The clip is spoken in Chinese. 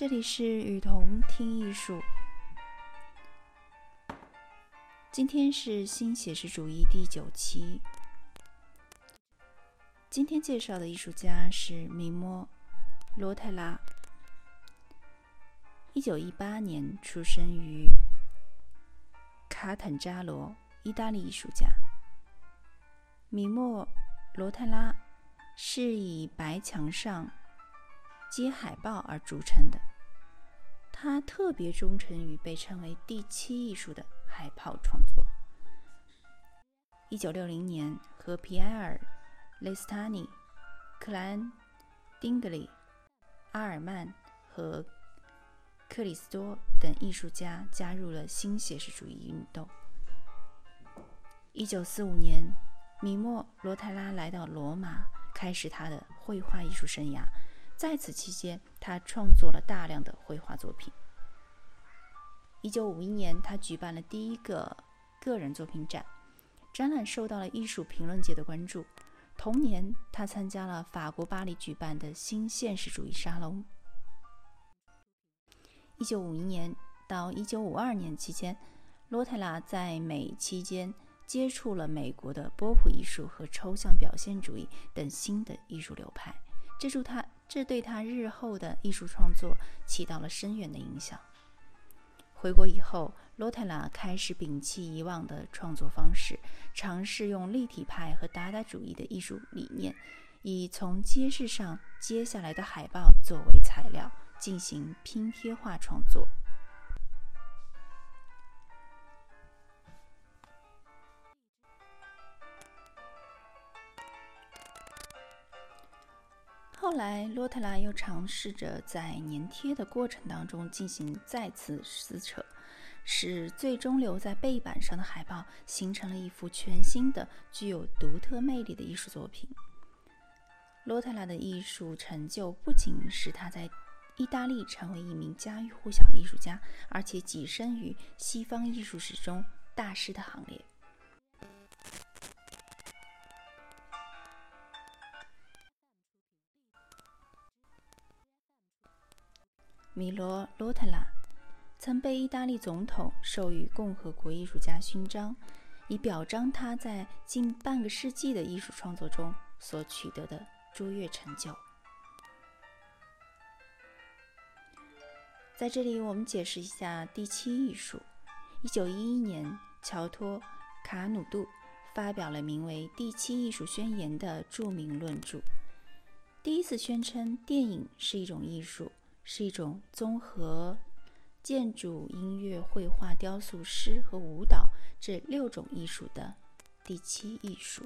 这里是雨桐听艺术。今天是新写实主义第九期。今天介绍的艺术家是米莫·罗泰拉。一九一八年出生于卡坦扎罗，意大利艺术家。米莫·罗泰拉是以白墙上接海报而著称的。他特别忠诚于被称为“第七艺术”的海报创作。一九六零年，和皮埃尔·雷斯塔尼、克莱恩·丁格里、阿尔曼和克里斯多等艺术家加入了新写实主义运动。一九四五年，米莫·罗泰拉来到罗马，开始他的绘画艺术生涯。在此期间，他创作了大量的绘画作品。一九五一年，他举办了第一个个人作品展，展览受到了艺术评论界的关注。同年，他参加了法国巴黎举办的新现实主义沙龙。一九五一年到一九五二年期间，罗泰拉在美期间接触了美国的波普艺术和抽象表现主义等新的艺术流派。这助他，这对他日后的艺术创作起到了深远的影响。回国以后，罗泰拉开始摒弃以往的创作方式，尝试用立体派和达达主义的艺术理念，以从街市上揭下来的海报作为材料进行拼贴画创作。后来，洛特拉又尝试着在粘贴的过程当中进行再次撕扯，使最终留在背板上的海报形成了一幅全新的、具有独特魅力的艺术作品。洛特拉的艺术成就不仅使他在意大利成为一名家喻户晓的艺术家，而且跻身于西方艺术史中大师的行列。米罗·罗特拉曾被意大利总统授予共和国艺术家勋章，以表彰他在近半个世纪的艺术创作中所取得的卓越成就。在这里，我们解释一下第七艺术。一九一一年，乔托·卡努杜发表了名为《第七艺术宣言》的著名论著，第一次宣称电影是一种艺术。是一种综合建筑、音乐、绘画、雕塑、诗和舞蹈这六种艺术的第七艺术。